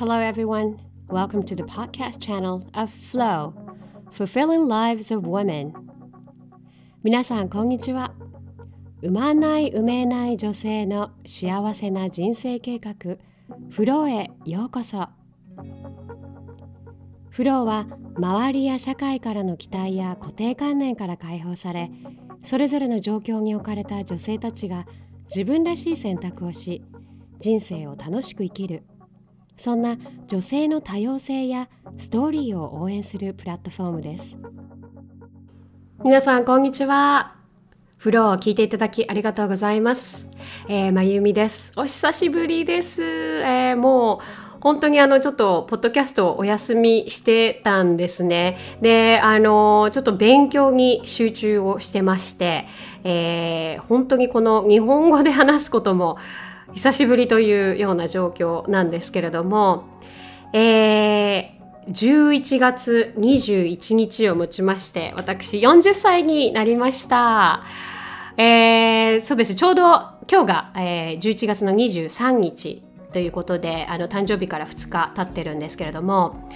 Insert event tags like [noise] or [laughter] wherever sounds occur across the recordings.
Hello, everyone. Welcome to the podcast channel of Flow, Fulfilling Lives of Women. 皆さん、こんにちは。産まない、産めない女性の幸せな人生計画、フローへようこそ。フローは、周りや社会からの期待や固定観念から解放され、それぞれの状況に置かれた女性たちが自分らしい選択をし、人生を楽しく生きるそんな女性の多様性やストーリーを応援するプラットフォームです。皆さんこんにちは。フローを聞いていただきありがとうございます、えー、まゆみです。お久しぶりです、えー、もう本当にあのちょっとポッドキャストをお休みしてたんですね。で、あのちょっと勉強に集中をしてまして、えー、本当にこの日本語で話すことも久しぶりというような状況なんですけれども、えー、11月21日をもちまして、私40歳になりました。えー、そうです。ちょうど今日が、えー、11月の23日ということで、あの、誕生日から2日経ってるんですけれども、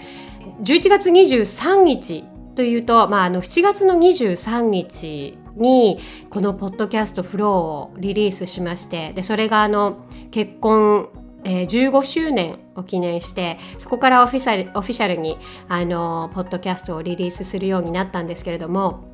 11月23日というと、まあ、あの、7月の23日にこのポッドキャストフローをリリースしましてでそれがあの結婚えー、15周年を記念してそこからオフィシャルオフィシャルにあのポッドキャストをリリースするようになったんですけれども、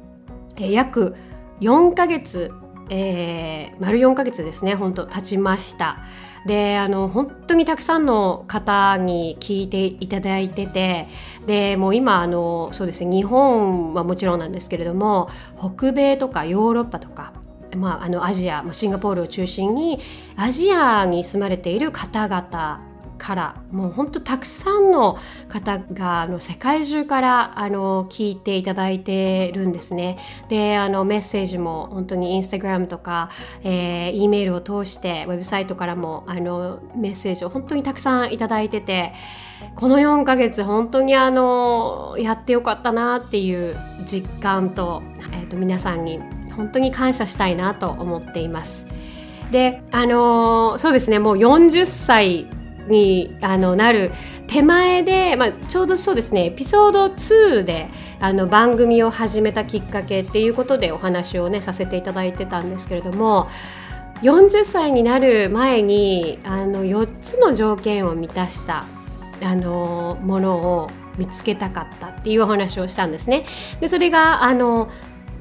えー、約4ヶ月、えー、丸4ヶ月ですね本当経ちました。であの本当にたくさんの方に聞いていただいててでもう今あのそうですね日本はもちろんなんですけれども北米とかヨーロッパとかまあ、あのアジアシンガポールを中心にアジアに住まれている方々からもう本当たくさんの方があの世界中からあの聞いていただいてるんですね。であのメッセージも本当にインスタグラムとか、えー、E メールを通してウェブサイトからもあのメッセージを本当にたくさんいただいててこの4ヶ月本当にあのやってよかったなっていう実感と,、えー、と皆さんに本当に感謝したいなと思っています。であのそうですねもう40歳にあのなる手前で、まあ、ちょうどそうですねエピソード2であの番組を始めたきっかけっていうことでお話をねさせていただいてたんですけれども40歳になる前にあの4つの条件を満たしたあのものを見つけたかったっていうお話をしたんですね。でそれがあの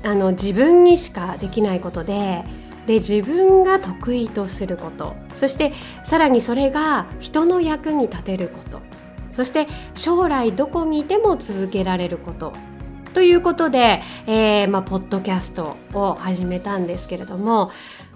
あの自分にしかできないことでで自分が得意とすること。そしてさらにそれが人の役に立てること。そして将来どこにいても続けられること。ということで、えーまあ、ポッドキャストを始めたんですけれども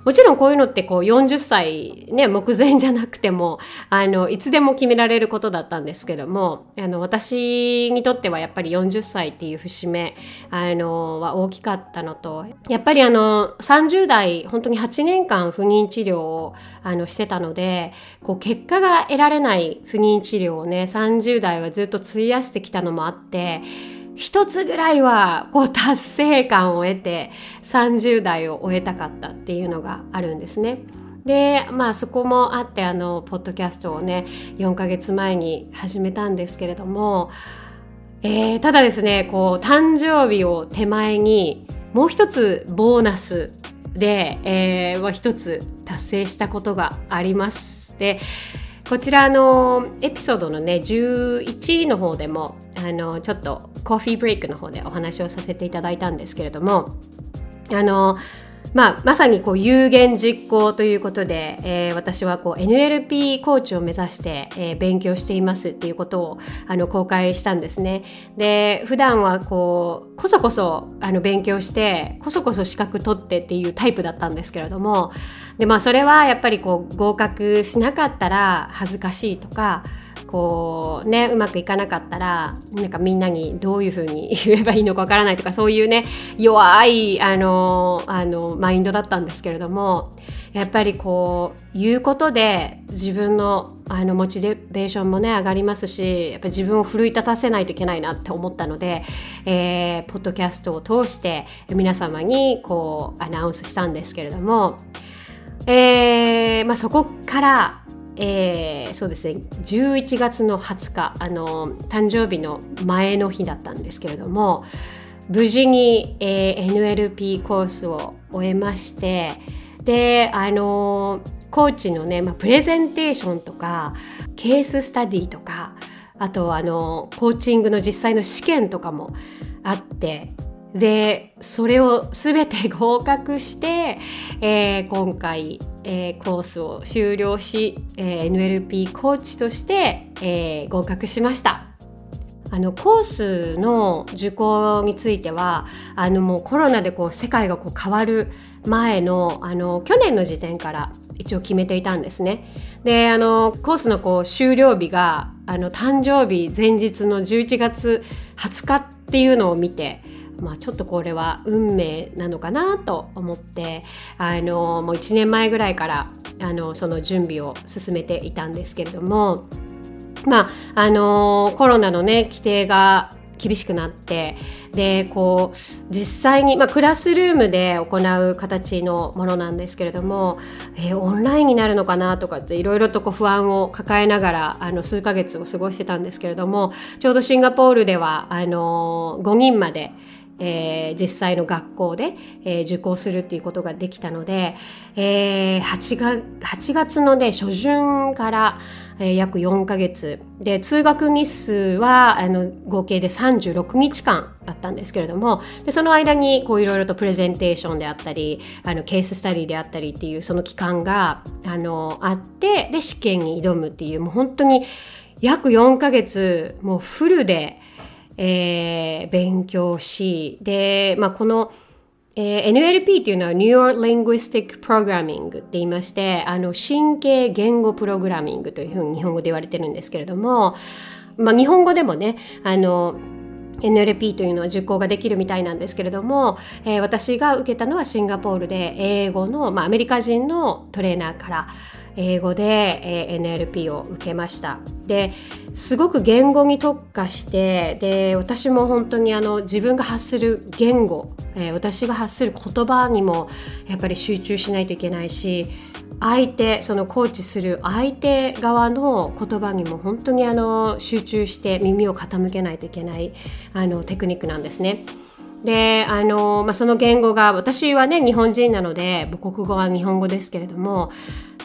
もちろんこういうのってこう40歳ね、目前じゃなくても、あの、いつでも決められることだったんですけども、あの、私にとってはやっぱり40歳っていう節目、あの、は大きかったのと、やっぱりあの、30代、本当に8年間不妊治療を、あの、してたので、こう、結果が得られない不妊治療をね、30代はずっと費やしてきたのもあって、一つぐらいはこう達成感を得て30代を終えたかったっていうのがあるんですね。でまあそこもあってあのポッドキャストをね4ヶ月前に始めたんですけれども、えー、ただですねこう誕生日を手前にもう一つボーナスで、えー、一つ達成したことがあります。でこちらのエピソードのね11の方でもあのちょっとコーヒーブレイクの方でお話をさせていただいたんですけれどもあのまあ、まさにこう有言実行ということで、えー、私はこう NLP コーチを目指して、えー、勉強していますっていうことをあの公開したんですね。で普段はこうこそこそあの勉強してこそこそ資格取ってっていうタイプだったんですけれどもで、まあ、それはやっぱりこう合格しなかったら恥ずかしいとかこうねうまくいかなかったらなんかみんなにどういうふうに [laughs] 言えばいいのかわからないとかそういうね弱いあのあのマインドだったんですけれどもやっぱりこう言うことで自分のあのモチベーションもね上がりますしやっぱ自分を奮い立たせないといけないなって思ったので、えー、ポッドキャストを通して皆様にこうアナウンスしたんですけれども、えーまあ、そこからえー、そうですね。11月の20日あの誕生日の前の日だったんですけれども無事に、えー、NLP コースを終えましてであのコーチのね、まあ、プレゼンテーションとかケーススタディとかあとあのコーチングの実際の試験とかもあってでそれを全て合格して、えー、今回、えー、コースを終了し、えー、NLP コーチとして、えー、合格しました。あのコースの受講についてはあのもうコロナでこう世界がこう変わる前のあの去年の時点から一応決めていたんですね。であのコースのこう終了日があの誕生日前日の11月20日っていうのを見てまあ、ちょっとこれは運命なのかなと思ってあのもう1年前ぐらいからあのその準備を進めていたんですけれども、まああのコロナのね規定が厳しくなってでこう実際に、まあ、クラスルームで行う形のものなんですけれども、えー、オンラインになるのかなとかっていろいろとこう不安を抱えながらあの数ヶ月を過ごしてたんですけれどもちょうどシンガポールではあの5人までえー、実際の学校で、えー、受講するっていうことができたので、えー、8, 月8月の、ね、初旬から、えー、約4ヶ月。で通学日数はあの合計で36日間あったんですけれどもでその間にこういろいろとプレゼンテーションであったりあのケーススタディであったりっていうその期間があのあってで試験に挑むっていうもう本当に約4ヶ月もうフルでえー、勉強し、で、まあ、この、えー、NLP っていうのは Neural Linguistic Programming って言いまして、あの、神経言語プログラミングというふうに日本語で言われてるんですけれども、まあ、日本語でもね、あの、NLP というのは受講ができるみたいなんですけれども、えー、私が受けたのはシンガポールで英語の、まあ、アメリカ人のトレーナーから英語で、えー、NLP を受けました。ですごく言語に特化してで私も本当にあの自分が発する言語、えー、私が発する言葉にもやっぱり集中しないといけないし相手そのコーチする相手側の言葉にも本当にあの集中して耳を傾けないといけないあのテクニックなんですね。であの、まあ、その言語が私はね日本人なので母国語は日本語ですけれども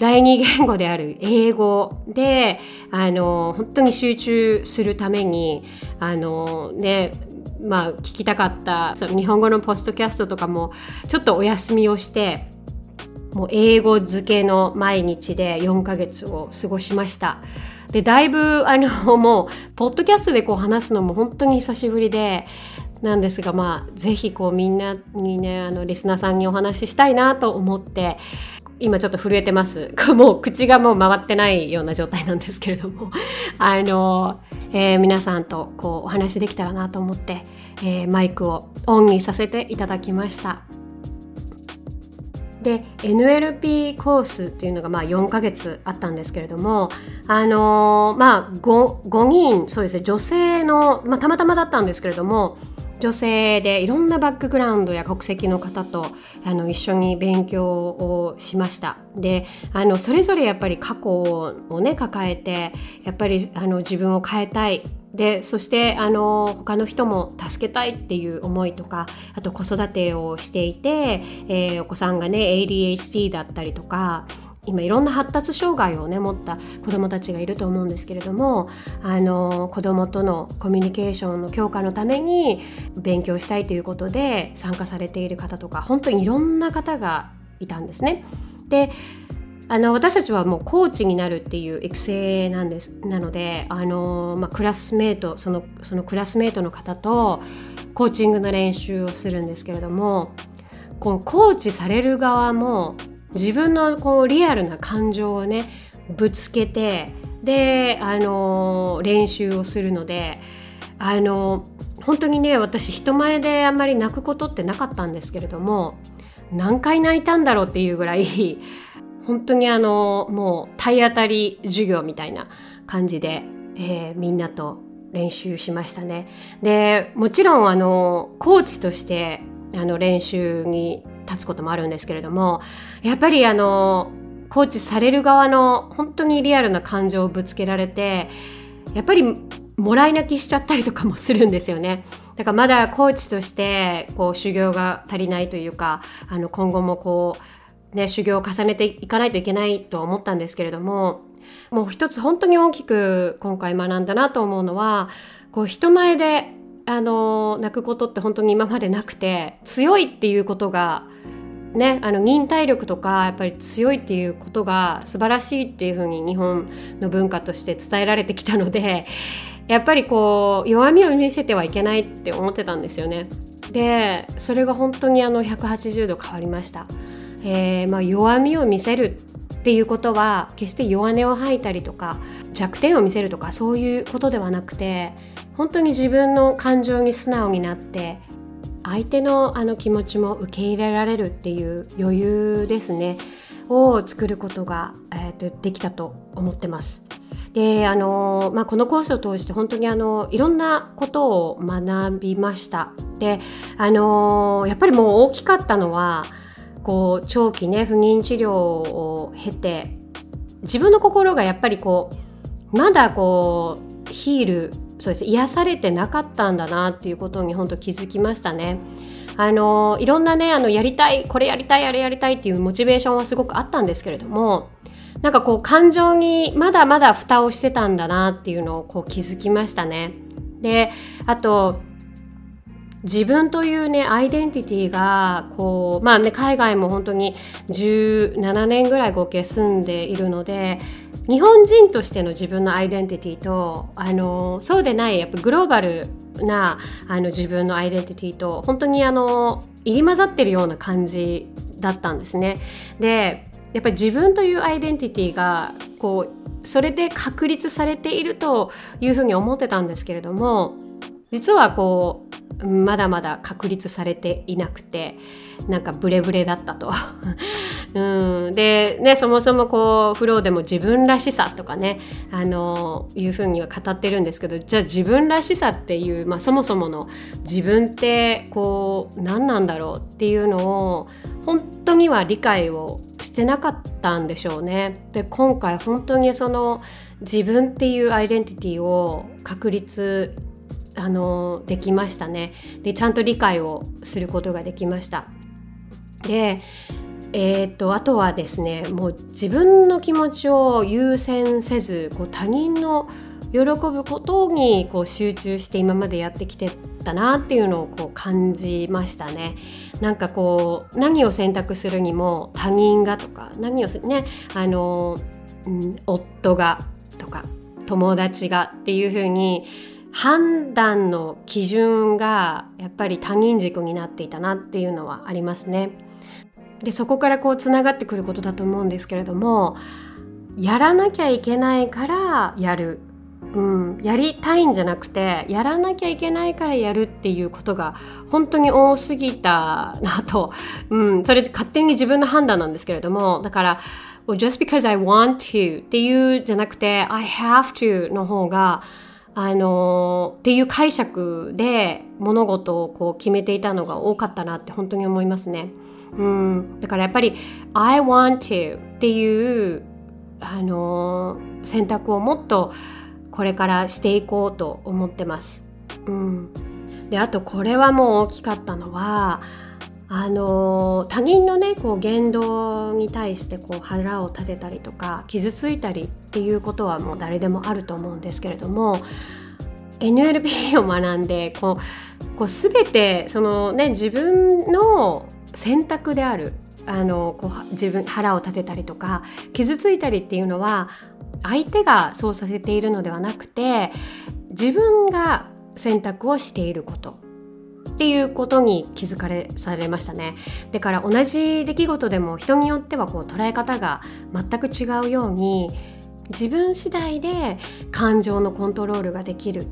第二言語である英語であの本当に集中するためにあのねまあ聞きたかったその日本語のポストキャストとかもちょっとお休みをしてもう英語漬けの毎日で4ヶ月を過ごしました。でだいぶあのもうポッドキャストでこう話すのも本当に久しぶりでなんですがまあぜひこうみんなにねあのリスナーさんにお話ししたいなと思って今ちょっと震えてます。[laughs] もう口がもう回ってないような状態なんですけれども [laughs] あの、えー、皆さんとこうお話できたらなと思って、えー、マイクをオンにさせていただきました。で NLP コースっていうのがまあ4ヶ月あったんですけれどもあのー、まあ 5, 5人そうですね女性の、まあ、たまたまだったんですけれども女性でいろんなバックグラウンドや国籍の方とあの一緒に勉強をしました。であのそれぞれやっぱり過去をね抱えてやっぱりあの自分を変えたいでそしてあの他の人も助けたいっていう思いとかあと子育てをしていて、えー、お子さんがね ADHD だったりとか今いろんな発達障害をね持った子どもたちがいると思うんですけれどもあの子どもとのコミュニケーションの強化のために勉強したいということで参加されている方とか本当にいろんな方がいたんですね。であの私たちはもうコーチになるっていう育成なんですなのであの、まあ、クラスメートそのそのクラスメートの方とコーチングの練習をするんですけれどもこのコーチされる側も自分のこうリアルな感情をねぶつけてであの練習をするのであの本当にね私人前であんまり泣くことってなかったんですけれども何回泣いたんだろうっていうぐらい本当にあのもう体当たり授業みたいな感じで、えー、みんなと練習しましたね。でもちろんあのコーチとしてあの練習に立つこともあるんですけれどもやっぱりあのコーチされる側の本当にリアルな感情をぶつけられてやっぱりもらい泣きしちゃったりとかもするんですよね。だからまだコーチとしてこう修行が足りないというかあの今後もこう、ね、修行を重ねていかないといけないと思ったんですけれどももう一つ本当に大きく今回学んだなと思うのはこう人前であの泣くことって本当に今までなくて強いっていうことがね、あの忍耐力とかやっぱり強いっていうことが素晴らしいっていうふうに日本の文化として伝えられてきたのでやっぱりこう弱みを見せてはいけないって思ってたんですよね。でそれが本当にあの180度変わりました。えーまあ、弱みを見せるっていうことは決して弱音を吐いたりとか弱点を見せるとかそういうことではなくて本当に自分の感情に素直になって相手のあの気持ちも受け入れられるっていう余裕ですねを作ることが、えーと、できたと思ってます。であのまあ、このコースを通して本当にあのいろんなことを学びました。であのやっぱりもう大きかったのはこう長期ね不妊治療を経て自分の心がやっぱりこうまだこうヒールそうです癒されてなかったんだなっていうことに本当気づきましたね。あのいろんなねあのやりたいこれやりたいあれやりたいっていうモチベーションはすごくあったんですけれどもなんかこう感情にまだまだ蓋をしてたんだなっていうのをこう気づきましたね。であと自分というねアイデンティティがこうまあね海外も本当に17年ぐらい合計住んでいるので日本人としての自分のアイデンティティとあのそうでないやっぱグローバルなあの自分のアイデンティティと本当にあの入り混ざってるような感じだったんですね。でやっぱり自分というアイデンティティがこうそれで確立されているというふうに思ってたんですけれども実はこうまだまだ確立されていなくてなんかブレブレだったと。[laughs] うん、で、ね、そもそもこうフローでも自分らしさとかねあのいうふうには語ってるんですけどじゃあ自分らしさっていう、まあ、そもそもの自分ってこう何なんだろうっていうのを本当には理解をしてなかったんでしょうね。で今回本当にその自分っていうアイデンティティを確立あのできましたねでちゃんと理解をすることができましたでえーと、あとはですねもう自分の気持ちを優先せずこう他人の喜ぶことにこう集中して今までやってきてたなっていうのをこう感じましたね。なんかこう何を選択するにも他人がとか何をねあの、うん、夫がとか友達がっていうふうに判断の基準がやっぱり他人軸になっていたなっていうのはありますね。でそこからこうつながってくることだと思うんですけれどもやらなきゃいけないからやる、うん、やりたいんじゃなくてやらなきゃいけないからやるっていうことが本当に多すぎたなと、うん、それ勝手に自分の判断なんですけれどもだから just because I want to っていうじゃなくて I have to の方があのっていう解釈で物事をこう決めていたのが多かったなって本当に思いますね。うん、だからやっぱり「I want to」っていうあの選択をもっとこれからしていこうと思ってます。うん、であとこれはもう大きかったのはあの他人のねこう言動に対してこう腹を立てたりとか傷ついたりっていうことはもう誰でもあると思うんですけれども NLP を学んでこうこう全てその、ね、自分の選択であるあのこう自分腹を立てたりとか傷ついたりっていうのは相手がそうさせているのではなくて自分が選択をしていること。っていうことに気づかれされましたねだから同じ出来事でも人によってはこう捉え方が全く違うように自分次第で感情のコントロールができる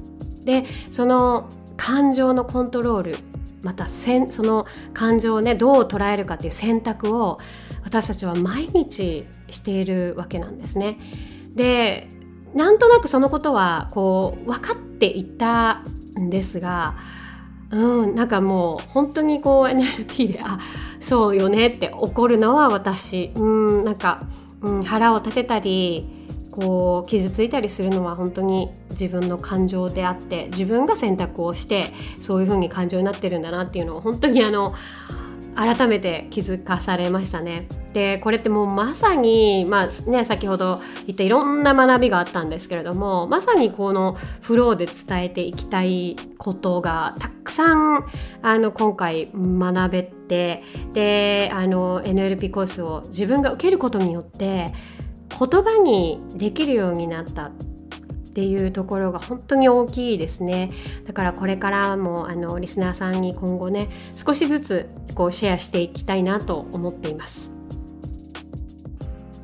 でその感情のコントロールまたせんその感情をねどう捉えるかっていう選択を私たちは毎日しているわけなんですね。でなんとなくそのことはこう分かっていたんですが、うん、なんかもう本当にこう NLP であそうよねって怒るのは私、うん、なんか、うん、腹を立てたりこう傷ついたりするのは本当に自分の感情であって自分が選択をしてそういう風に感情になってるんだなっていうのを本当にあの改めて気づかされましたね。でこれってもうまさに、まあね、先ほど言ったいろんな学びがあったんですけれどもまさにこのフローで伝えていきたいことがたくさんあの今回学べてであの NLP コースを自分が受けることによって言葉にできるようになったっていうところが本当に大きいですね。だからこれからもあのリスナーさんに今後ね少しずつこうシェアしていきたいなと思っています。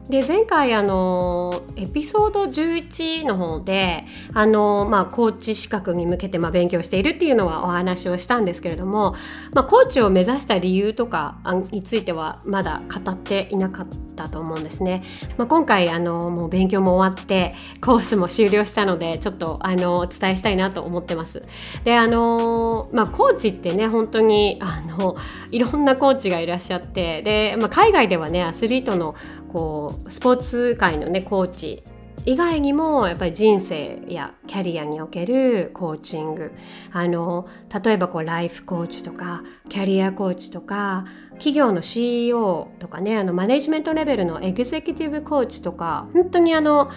で前回あのエピソード11の方であの、まあ、コーチ資格に向けてまあ勉強しているっていうのはお話をしたんですけれども、まあ、コーチを目指した理由とかについてはまだ語っていなかったと思うんですね。まあ、今回あのもう勉強も終わってコースも終了したのでちょっとあのお伝えしたいなと思ってます。であの、まあ、コーチってね本当にあのいろんなコーチがいらっしゃってで、まあ、海外ではねアスリートのこうスポーツ界のねコーチ以外にもやっぱり人生やキャリアにおけるコーチングあの例えばこうライフコーチとかキャリアコーチとか企業の CEO とかねあのマネジメントレベルのエグゼクティブコーチとか本当にあの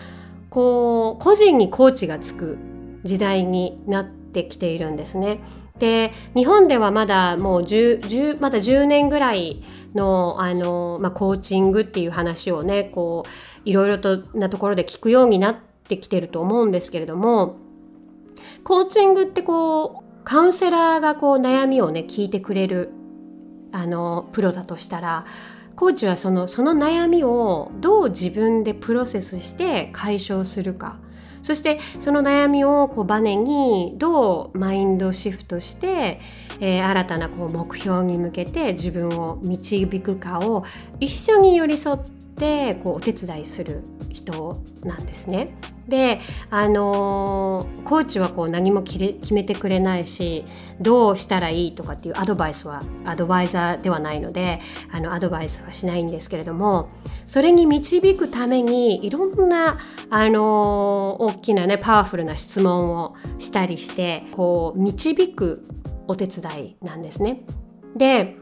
こう個人にコーチがつく時代になってきているんですね。で日本ではまだもう 10, 10まだ10年ぐらいのあの、まあ、コーチングっていう話をねこういろいろとなところで聞くようになってきてると思うんですけれどもコーチングってこうカウンセラーがこう悩みをね聞いてくれるあのプロだとしたらコーチはそのその悩みをどう自分でプロセスして解消するかそしてその悩みをこうバネにどうマインドシフトして、えー、新たなこう目標に向けて自分を導くかを一緒に寄り添ってこうお手伝いする人なんですね。であのー、コーチはこう何も決めてくれないしどうしたらいいとかっていうアドバイスはアドバイザーではないのであのアドバイスはしないんですけれどもそれに導くためにいろんな、あの、大きなねパワフルな質問をしたりしてこう導くお手伝いなんですね。で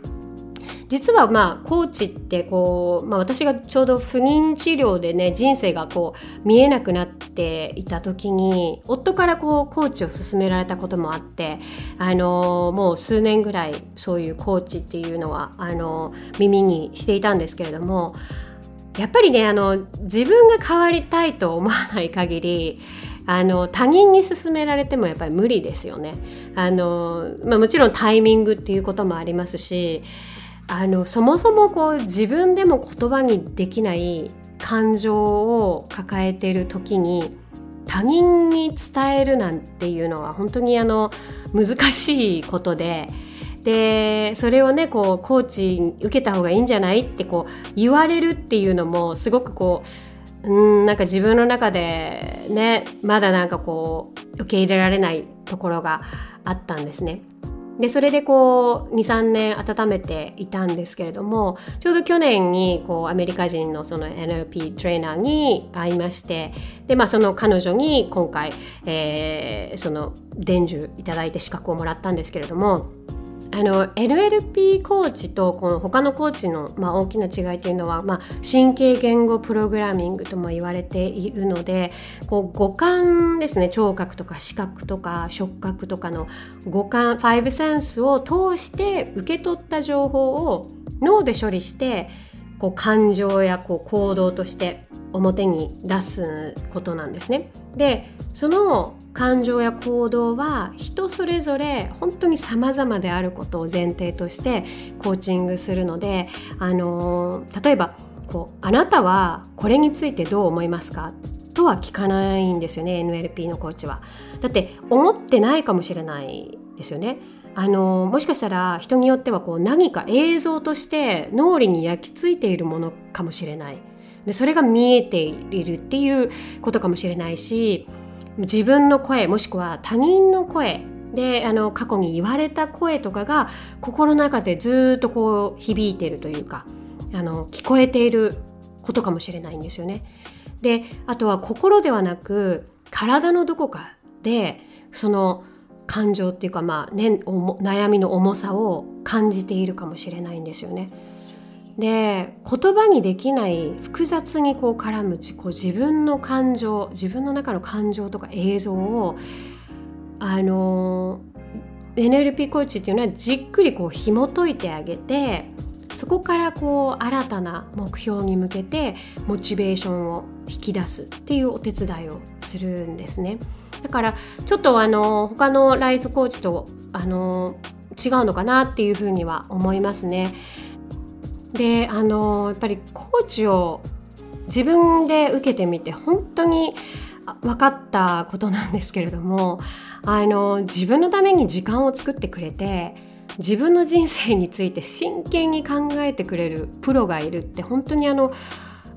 実はまあコーチってこう、まあ、私がちょうど不妊治療でね人生がこう見えなくなっていた時に夫からこうコーチを勧められたこともあってあのもう数年ぐらいそういうコーチっていうのはあの耳にしていたんですけれどもやっぱりねあの自分が変わりたいと思わない限りあの他人に勧められてもやっぱり無理ですよね。あのまあ、もちろんタイミングっていうこともありますしあのそもそもこう自分でも言葉にできない感情を抱えている時に他人に伝えるなんていうのは本当にあの難しいことででそれをねこうコーチ受けた方がいいんじゃないってこう言われるっていうのもすごくこううんなんか自分の中でねまだなんかこう受け入れられないところがあったんですね。でそれでこう23年温めていたんですけれどもちょうど去年にこうアメリカ人のその NLP トレーナーに会いましてで、まあ、その彼女に今回、えー、その伝授いただいて資格をもらったんですけれどもあの NLP コーチとこの他のコーチの、まあ、大きな違いというのは、まあ、神経言語プログラミングとも言われているのでこう五感ですね聴覚とか視覚とか触覚とかの五感ファイブセンスを通して受け取った情報を脳で処理してこう感情やこう行動として表に出すことなんですね。でその感情や行動は人それぞれ本当に様々であることを前提としてコーチングするので、あの例えばこう「あなたはこれについてどう思いますか?」とは聞かないんですよね NLP のコーチは。だって思ってないかもしれないですよね。あのもしかしたら人によってはこう何か映像として脳裏に焼き付いているものかもしれない。でそれが見えているっていうことかもしれないし自分の声もしくは他人の声であの過去に言われた声とかが心の中でずっとこう響いているというかあの聞こえていることかもしれないんですよね。であとは心ではなく体のどこかでその感情っていうかまあ、ね、悩みの重さを感じているかもしれないんですよね。で言葉にできない複雑にこう絡むこう自分の感情自分の中の感情とか映像をあの NLP コーチっていうのはじっくりこう紐解いてあげてそこからこう新たな目標に向けてモチベーションを引き出すっていうお手伝いをするんですね。だからちょっとあの他のライフコーチとあの違うのかなっていうふうには思いますね。であのやっぱりコーチを自分で受けてみて本当に分かったことなんですけれどもあの自分のために時間を作ってくれて自分の人生について真剣に考えてくれるプロがいるって本当にあの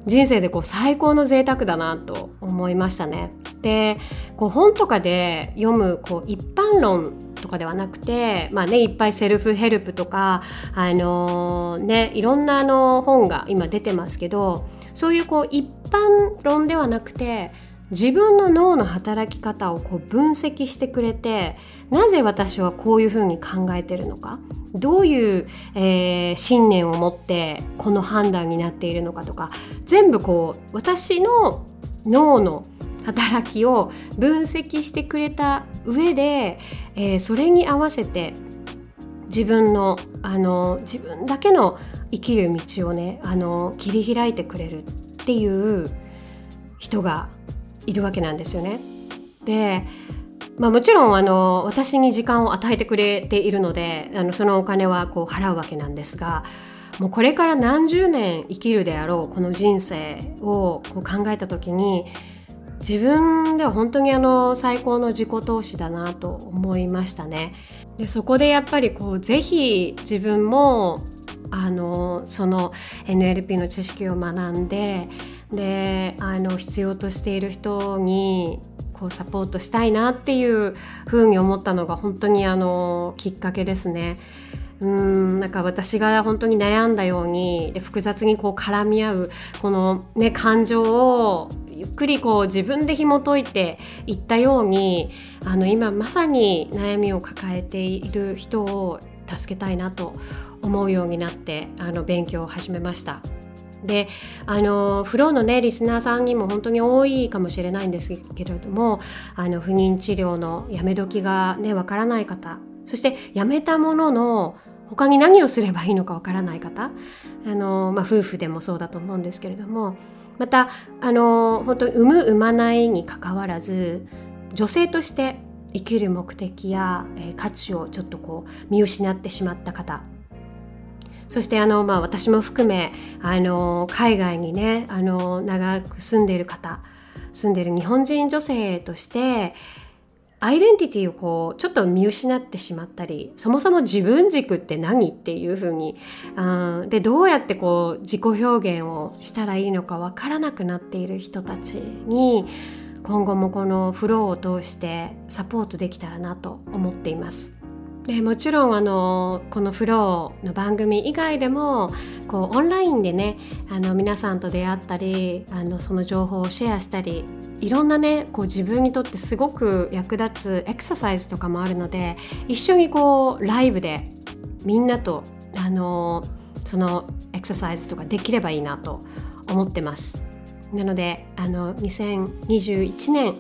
人生でこう最高の贅沢だなと思いましたね。でこう本とかで読むこう一般論とかではなくて、まあね、いっぱいセルフヘルプとか、あのー、ね、いろんなあの本が今出てますけどそういうこう一般論ではなくて自分の脳の働き方をこう分析してくれてなぜ私はこういうふうに考えてるのかどういう、えー、信念を持ってこの判断になっているのかとか全部こう私の脳の働きを分析してくれた上で、えー、それに合わせて自分のあの自分だけの生きる道をねあの切り開いてくれるっていう人がいるわけなんですよね。でまあ、もちろんあの私に時間を与えてくれているのであのそのお金はこう払うわけなんですがもうこれから何十年生きるであろうこの人生をこう考えた時に自分では本当にあの最高の自己投資だなと思いましたね。でそこでやっぱりこうぜひ自分もあのその NLP の知識を学んでであの必要としている人にこうサポートしたいなっていうふうに思ったのが本当にあのきっかけですね。うんなんか私が本当に悩んだようにで複雑にこう絡み合うこの、ね、感情をゆっくりこう自分で紐解いていったようにあの今まさに悩みを抱えている人を助けたいなと思うようになってあの勉強を始めました。であのフローのねリスナーさんにも本当に多いかもしれないんですけれどもあの不妊治療のやめ時がねわからない方そしてやめたものの他に何をすればいいのかわからない方あの、まあ、夫婦でもそうだと思うんですけれどもまたあの本当に産む産まないにかかわらず女性として生きる目的や、えー、価値をちょっとこう見失ってしまった方そしてあの、まあ、私も含めあの海外にねあの長く住んでいる方住んでいる日本人女性としてアイデンティティをこうちょっと見失ってしまったりそもそも自分軸って何っていうふうにんでどうやってこう自己表現をしたらいいのかわからなくなっている人たちに今後もこのフローを通してサポートできたらなと思っています。でもちろんあのこのフローの番組以外でもこうオンラインでねあの皆さんと出会ったりあのその情報をシェアしたりいろんなねこう自分にとってすごく役立つエクササイズとかもあるので一緒にこうライブでみんなとあのそのエクササイズとかできればいいなと思ってます。なのであの2021年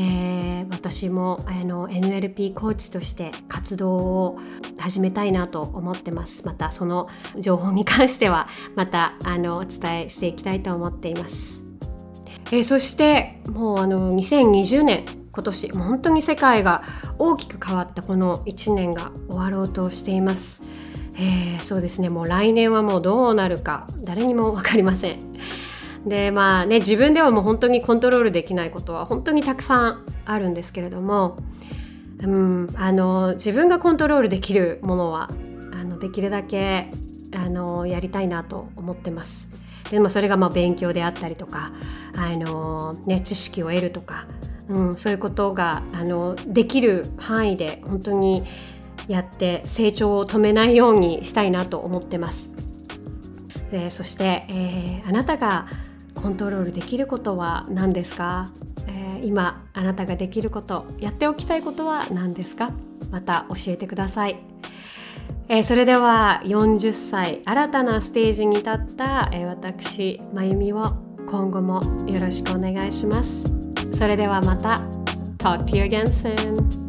えー、私もあの NLP コーチとして活動を始めたいなと思ってます。またその情報に関してはまたあのお伝えしていきたいと思っています、えー、そしてもうあの2020年今年もう本当に世界が大きく変わったこの1年が終わろうとしています。えー、そうですね。もう来年はもうどうなるか誰にも分かりません。でまあね自分ではもう本当にコントロールできないことは本当にたくさんあるんですけれども、うん、あの自分がコントロールできるものはあのできるだけあのやりたいなと思ってます。でもそれがまあ勉強であったりとかあの、ね、知識を得るとか、うん、そういうことがあのできる範囲で本当にやって成長を止めないようにしたいなと思ってます。でそして、えー、あなたがコントロールできることは何ですか、えー、今あなたができることやっておきたいことは何ですか？また教えてください、えー、それでは40歳新たなステージに立った、えー、私まゆみを今後もよろしくお願いします。それではまた。Talk to you again soon